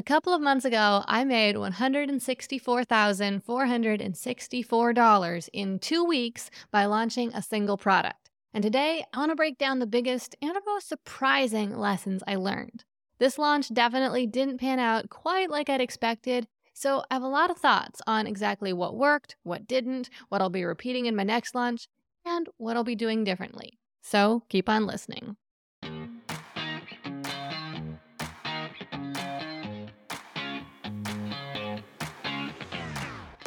A couple of months ago, I made $164,464 in two weeks by launching a single product. And today, I want to break down the biggest and most surprising lessons I learned. This launch definitely didn't pan out quite like I'd expected, so I have a lot of thoughts on exactly what worked, what didn't, what I'll be repeating in my next launch, and what I'll be doing differently. So keep on listening.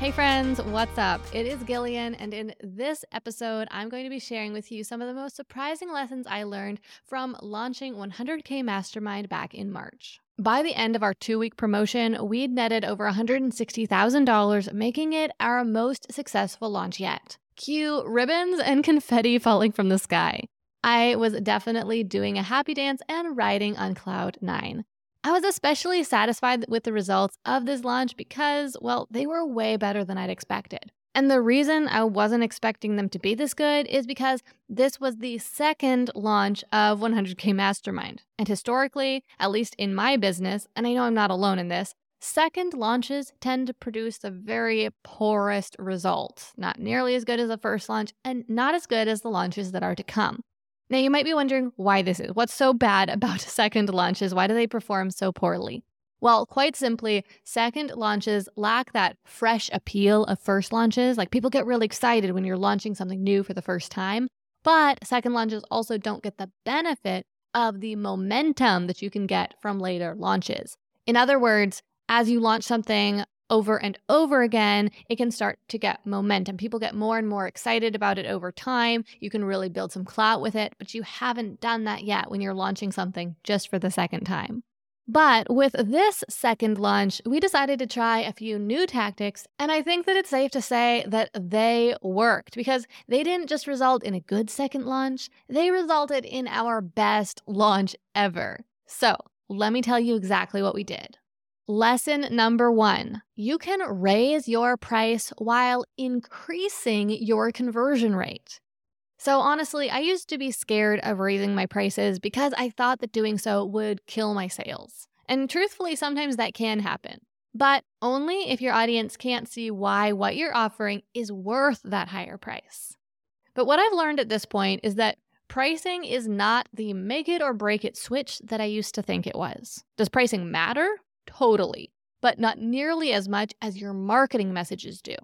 Hey friends, what's up? It is Gillian, and in this episode, I'm going to be sharing with you some of the most surprising lessons I learned from launching 100K Mastermind back in March. By the end of our two week promotion, we'd netted over $160,000, making it our most successful launch yet. Cue ribbons and confetti falling from the sky. I was definitely doing a happy dance and riding on cloud nine. I was especially satisfied with the results of this launch because, well, they were way better than I'd expected. And the reason I wasn't expecting them to be this good is because this was the second launch of 100K Mastermind. And historically, at least in my business, and I know I'm not alone in this, second launches tend to produce the very poorest results. Not nearly as good as the first launch, and not as good as the launches that are to come. Now, you might be wondering why this is. What's so bad about second launches? Why do they perform so poorly? Well, quite simply, second launches lack that fresh appeal of first launches. Like people get really excited when you're launching something new for the first time. But second launches also don't get the benefit of the momentum that you can get from later launches. In other words, as you launch something over and over again, it can start to get momentum. People get more and more excited about it over time. You can really build some clout with it, but you haven't done that yet when you're launching something just for the second time. But with this second launch, we decided to try a few new tactics, and I think that it's safe to say that they worked because they didn't just result in a good second launch, they resulted in our best launch ever. So, let me tell you exactly what we did. Lesson number one you can raise your price while increasing your conversion rate. So, honestly, I used to be scared of raising my prices because I thought that doing so would kill my sales. And truthfully, sometimes that can happen, but only if your audience can't see why what you're offering is worth that higher price. But what I've learned at this point is that pricing is not the make it or break it switch that I used to think it was. Does pricing matter? Totally, but not nearly as much as your marketing messages do.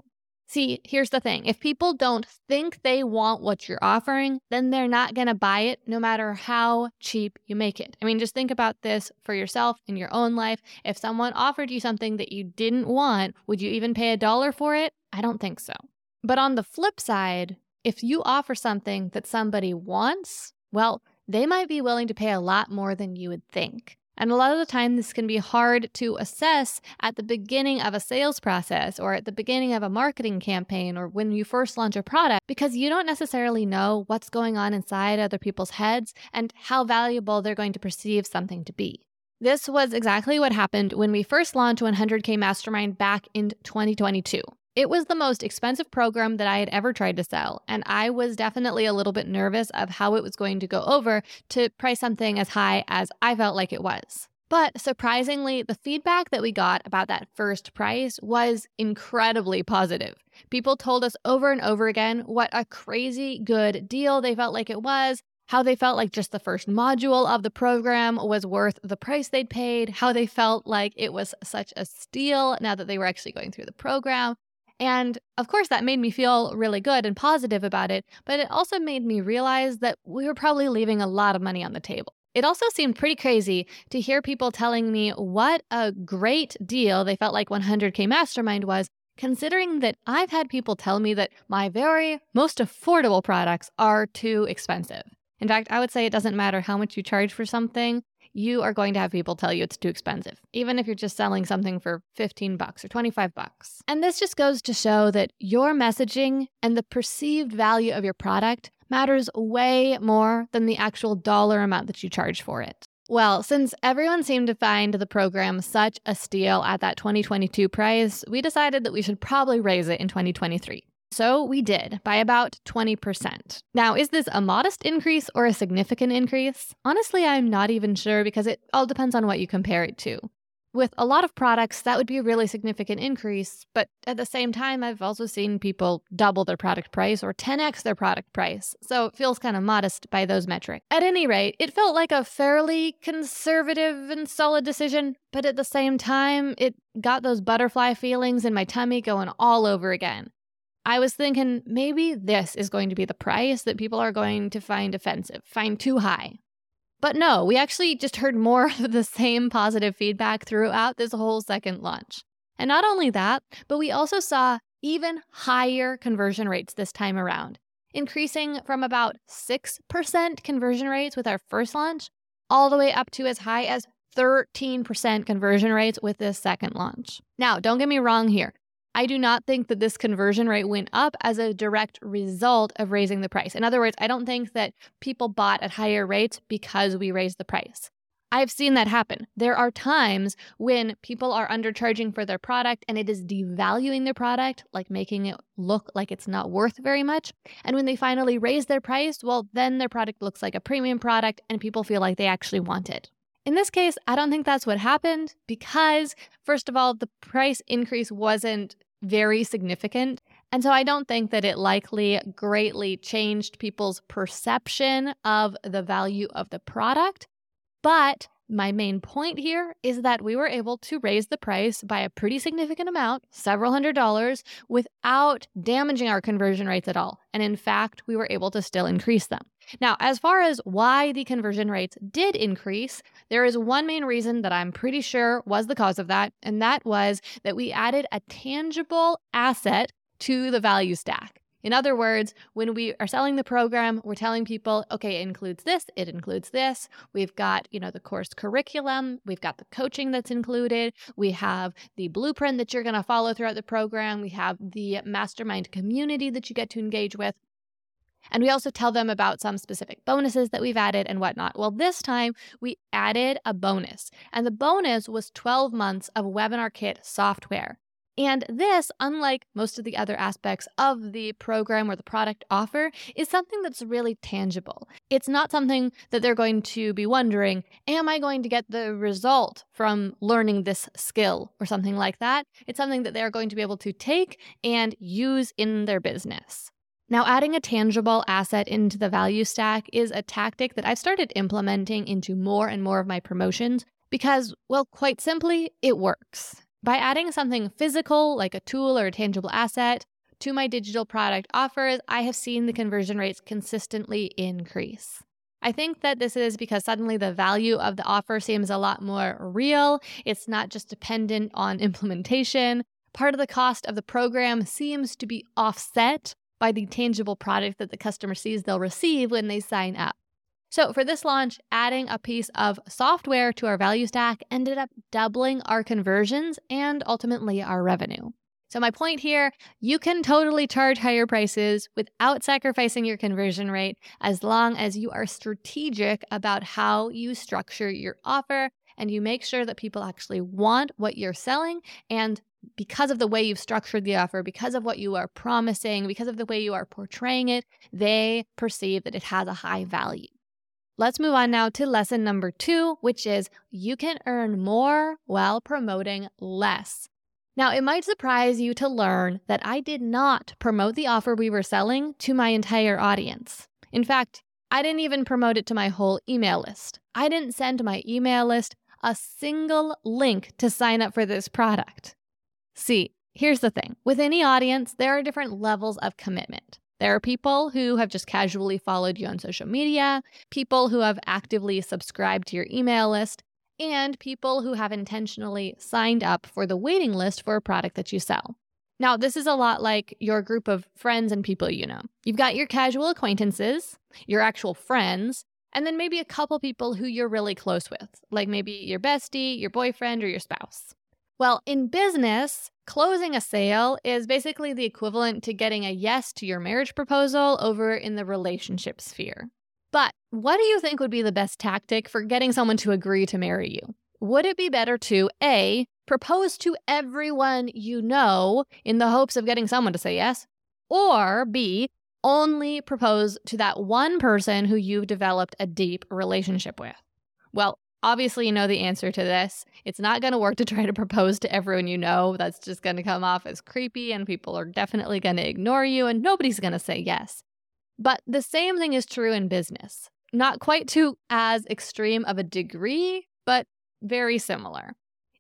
See, here's the thing if people don't think they want what you're offering, then they're not going to buy it no matter how cheap you make it. I mean, just think about this for yourself in your own life. If someone offered you something that you didn't want, would you even pay a dollar for it? I don't think so. But on the flip side, if you offer something that somebody wants, well, they might be willing to pay a lot more than you would think. And a lot of the time, this can be hard to assess at the beginning of a sales process or at the beginning of a marketing campaign or when you first launch a product because you don't necessarily know what's going on inside other people's heads and how valuable they're going to perceive something to be. This was exactly what happened when we first launched 100K Mastermind back in 2022. It was the most expensive program that I had ever tried to sell, and I was definitely a little bit nervous of how it was going to go over to price something as high as I felt like it was. But surprisingly, the feedback that we got about that first price was incredibly positive. People told us over and over again what a crazy good deal they felt like it was, how they felt like just the first module of the program was worth the price they'd paid, how they felt like it was such a steal now that they were actually going through the program. And of course, that made me feel really good and positive about it, but it also made me realize that we were probably leaving a lot of money on the table. It also seemed pretty crazy to hear people telling me what a great deal they felt like 100K Mastermind was, considering that I've had people tell me that my very most affordable products are too expensive. In fact, I would say it doesn't matter how much you charge for something, you are going to have people tell you it's too expensive, even if you're just selling something for 15 bucks or 25 bucks. And this just goes to show that your messaging and the perceived value of your product matters way more than the actual dollar amount that you charge for it. Well, since everyone seemed to find the program such a steal at that 2022 price, we decided that we should probably raise it in 2023. So we did by about 20%. Now, is this a modest increase or a significant increase? Honestly, I'm not even sure because it all depends on what you compare it to. With a lot of products, that would be a really significant increase, but at the same time, I've also seen people double their product price or 10x their product price, so it feels kind of modest by those metrics. At any rate, it felt like a fairly conservative and solid decision, but at the same time, it got those butterfly feelings in my tummy going all over again. I was thinking maybe this is going to be the price that people are going to find offensive, find too high. But no, we actually just heard more of the same positive feedback throughout this whole second launch. And not only that, but we also saw even higher conversion rates this time around, increasing from about 6% conversion rates with our first launch all the way up to as high as 13% conversion rates with this second launch. Now, don't get me wrong here. I do not think that this conversion rate went up as a direct result of raising the price. In other words, I don't think that people bought at higher rates because we raised the price. I've seen that happen. There are times when people are undercharging for their product and it is devaluing their product, like making it look like it's not worth very much. And when they finally raise their price, well, then their product looks like a premium product and people feel like they actually want it. In this case, I don't think that's what happened because, first of all, the price increase wasn't very significant. And so I don't think that it likely greatly changed people's perception of the value of the product. But my main point here is that we were able to raise the price by a pretty significant amount, several hundred dollars, without damaging our conversion rates at all. And in fact, we were able to still increase them. Now, as far as why the conversion rates did increase, there is one main reason that I'm pretty sure was the cause of that, and that was that we added a tangible asset to the value stack. In other words, when we are selling the program, we're telling people, okay, it includes this, it includes this. We've got, you know, the course curriculum, we've got the coaching that's included, we have the blueprint that you're going to follow throughout the program, we have the mastermind community that you get to engage with. And we also tell them about some specific bonuses that we've added and whatnot. Well, this time we added a bonus, and the bonus was 12 months of Webinar Kit software. And this, unlike most of the other aspects of the program or the product offer, is something that's really tangible. It's not something that they're going to be wondering, am I going to get the result from learning this skill or something like that? It's something that they're going to be able to take and use in their business. Now, adding a tangible asset into the value stack is a tactic that I've started implementing into more and more of my promotions because, well, quite simply, it works. By adding something physical, like a tool or a tangible asset, to my digital product offers, I have seen the conversion rates consistently increase. I think that this is because suddenly the value of the offer seems a lot more real. It's not just dependent on implementation. Part of the cost of the program seems to be offset by the tangible product that the customer sees they'll receive when they sign up. So, for this launch, adding a piece of software to our value stack ended up doubling our conversions and ultimately our revenue. So, my point here you can totally charge higher prices without sacrificing your conversion rate as long as you are strategic about how you structure your offer and you make sure that people actually want what you're selling and because of the way you've structured the offer, because of what you are promising, because of the way you are portraying it, they perceive that it has a high value. Let's move on now to lesson number two, which is you can earn more while promoting less. Now, it might surprise you to learn that I did not promote the offer we were selling to my entire audience. In fact, I didn't even promote it to my whole email list. I didn't send my email list a single link to sign up for this product. See, here's the thing with any audience, there are different levels of commitment. There are people who have just casually followed you on social media, people who have actively subscribed to your email list, and people who have intentionally signed up for the waiting list for a product that you sell. Now, this is a lot like your group of friends and people you know. You've got your casual acquaintances, your actual friends, and then maybe a couple people who you're really close with, like maybe your bestie, your boyfriend, or your spouse. Well, in business, closing a sale is basically the equivalent to getting a yes to your marriage proposal over in the relationship sphere. But what do you think would be the best tactic for getting someone to agree to marry you? Would it be better to A, propose to everyone you know in the hopes of getting someone to say yes? Or B, only propose to that one person who you've developed a deep relationship with? Well, obviously, you know the answer to this. It's not going to work to try to propose to everyone you know. That's just going to come off as creepy, and people are definitely going to ignore you, and nobody's going to say yes. But the same thing is true in business. Not quite to as extreme of a degree, but very similar.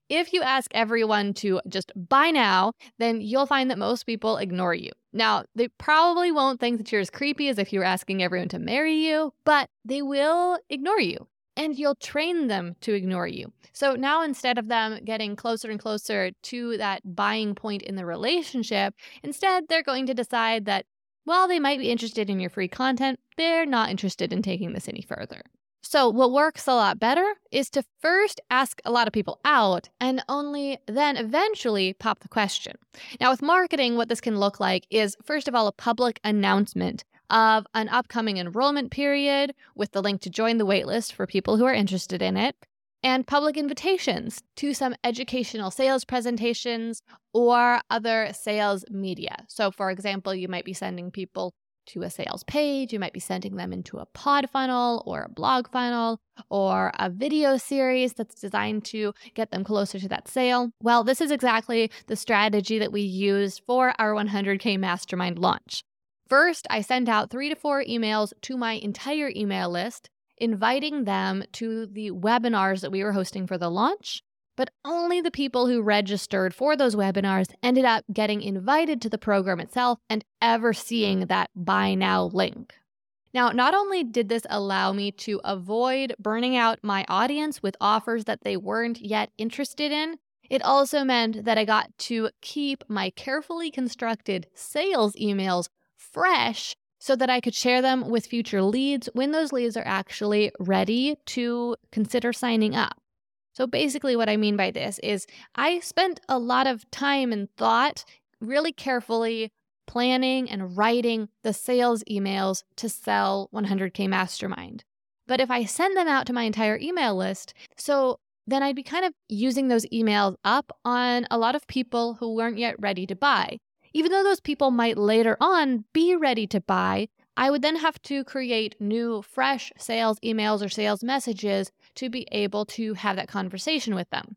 If you ask everyone to just buy now, then you'll find that most people ignore you. Now, they probably won't think that you're as creepy as if you were asking everyone to marry you, but they will ignore you and you'll train them to ignore you. So now instead of them getting closer and closer to that buying point in the relationship, instead they're going to decide that while they might be interested in your free content, they're not interested in taking this any further. So, what works a lot better is to first ask a lot of people out and only then eventually pop the question. Now, with marketing, what this can look like is first of all, a public announcement of an upcoming enrollment period with the link to join the waitlist for people who are interested in it, and public invitations to some educational sales presentations or other sales media. So, for example, you might be sending people to a sales page. You might be sending them into a pod funnel or a blog funnel or a video series that's designed to get them closer to that sale. Well, this is exactly the strategy that we used for our 100K Mastermind launch. First, I sent out three to four emails to my entire email list, inviting them to the webinars that we were hosting for the launch but only the people who registered for those webinars ended up getting invited to the program itself and ever seeing that buy now link. Now, not only did this allow me to avoid burning out my audience with offers that they weren't yet interested in, it also meant that I got to keep my carefully constructed sales emails fresh so that I could share them with future leads when those leads are actually ready to consider signing up. So basically, what I mean by this is I spent a lot of time and thought really carefully planning and writing the sales emails to sell 100K Mastermind. But if I send them out to my entire email list, so then I'd be kind of using those emails up on a lot of people who weren't yet ready to buy. Even though those people might later on be ready to buy, I would then have to create new, fresh sales emails or sales messages to be able to have that conversation with them.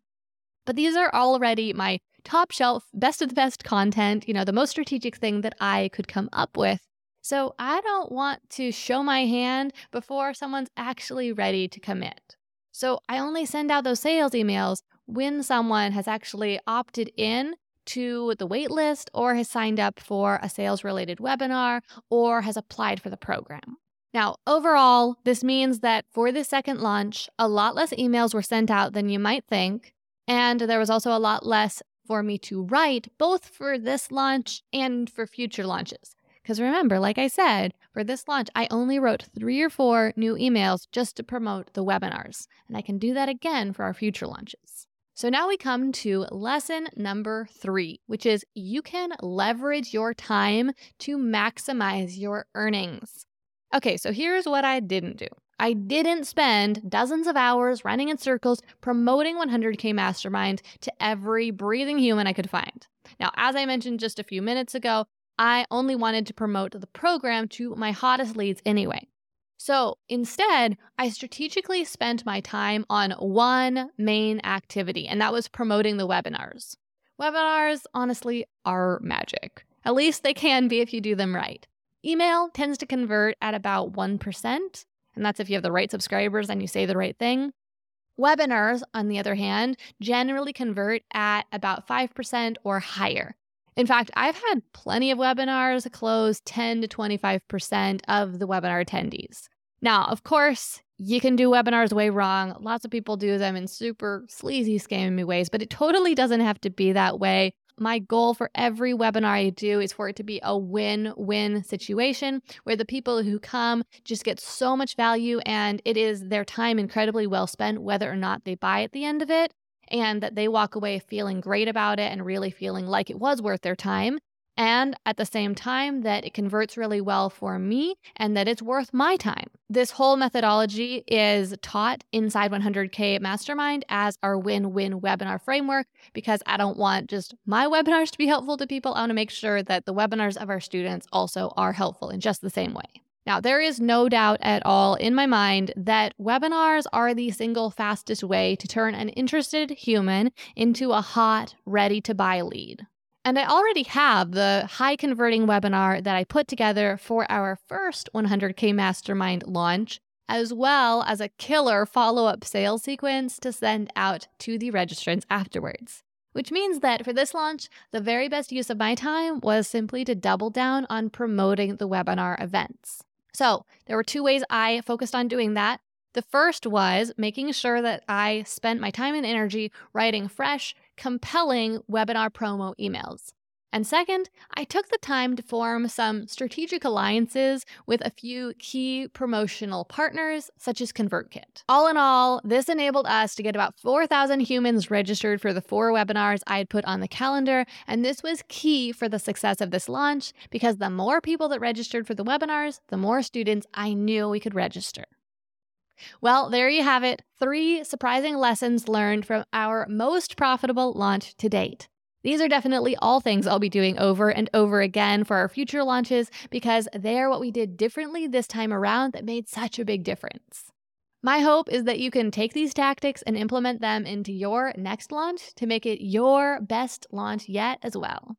But these are already my top shelf, best of the best content, you know, the most strategic thing that I could come up with. So I don't want to show my hand before someone's actually ready to commit. So I only send out those sales emails when someone has actually opted in to the waitlist or has signed up for a sales related webinar or has applied for the program. Now, overall, this means that for the second launch, a lot less emails were sent out than you might think. And there was also a lot less for me to write, both for this launch and for future launches. Because remember, like I said, for this launch, I only wrote three or four new emails just to promote the webinars. And I can do that again for our future launches. So now we come to lesson number three, which is you can leverage your time to maximize your earnings. Okay, so here's what I didn't do. I didn't spend dozens of hours running in circles promoting 100K Mastermind to every breathing human I could find. Now, as I mentioned just a few minutes ago, I only wanted to promote the program to my hottest leads anyway. So instead, I strategically spent my time on one main activity, and that was promoting the webinars. Webinars, honestly, are magic. At least they can be if you do them right. Email tends to convert at about 1%, and that's if you have the right subscribers and you say the right thing. Webinars, on the other hand, generally convert at about 5% or higher. In fact, I've had plenty of webinars close 10 to 25% of the webinar attendees. Now, of course, you can do webinars way wrong. Lots of people do them in super sleazy, scammy ways, but it totally doesn't have to be that way. My goal for every webinar I do is for it to be a win win situation where the people who come just get so much value and it is their time incredibly well spent, whether or not they buy at the end of it, and that they walk away feeling great about it and really feeling like it was worth their time and at the same time that it converts really well for me and that it's worth my time. This whole methodology is taught inside 100K Mastermind as our win win webinar framework because I don't want just my webinars to be helpful to people. I want to make sure that the webinars of our students also are helpful in just the same way. Now, there is no doubt at all in my mind that webinars are the single fastest way to turn an interested human into a hot, ready to buy lead. And I already have the high converting webinar that I put together for our first 100K Mastermind launch, as well as a killer follow up sales sequence to send out to the registrants afterwards. Which means that for this launch, the very best use of my time was simply to double down on promoting the webinar events. So there were two ways I focused on doing that. The first was making sure that I spent my time and energy writing fresh, compelling webinar promo emails. And second, I took the time to form some strategic alliances with a few key promotional partners, such as ConvertKit. All in all, this enabled us to get about 4,000 humans registered for the four webinars I had put on the calendar. And this was key for the success of this launch because the more people that registered for the webinars, the more students I knew we could register. Well, there you have it three surprising lessons learned from our most profitable launch to date. These are definitely all things I'll be doing over and over again for our future launches because they're what we did differently this time around that made such a big difference. My hope is that you can take these tactics and implement them into your next launch to make it your best launch yet as well.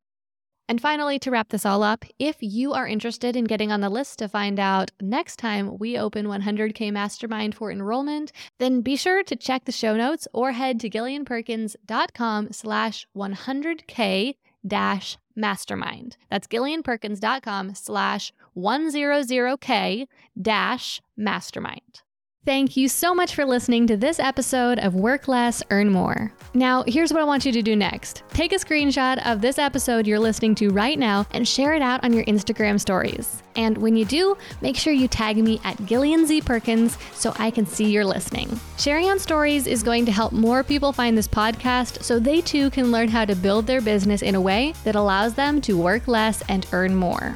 And finally, to wrap this all up, if you are interested in getting on the list to find out next time we open 100K Mastermind for enrollment, then be sure to check the show notes or head to gillianperkins.com slash 100K dash mastermind. That's gillianperkins.com slash 100K dash mastermind. Thank you so much for listening to this episode of Work Less, Earn More. Now, here's what I want you to do next take a screenshot of this episode you're listening to right now and share it out on your Instagram stories. And when you do, make sure you tag me at Gillian Z. Perkins so I can see you're listening. Sharing on stories is going to help more people find this podcast so they too can learn how to build their business in a way that allows them to work less and earn more.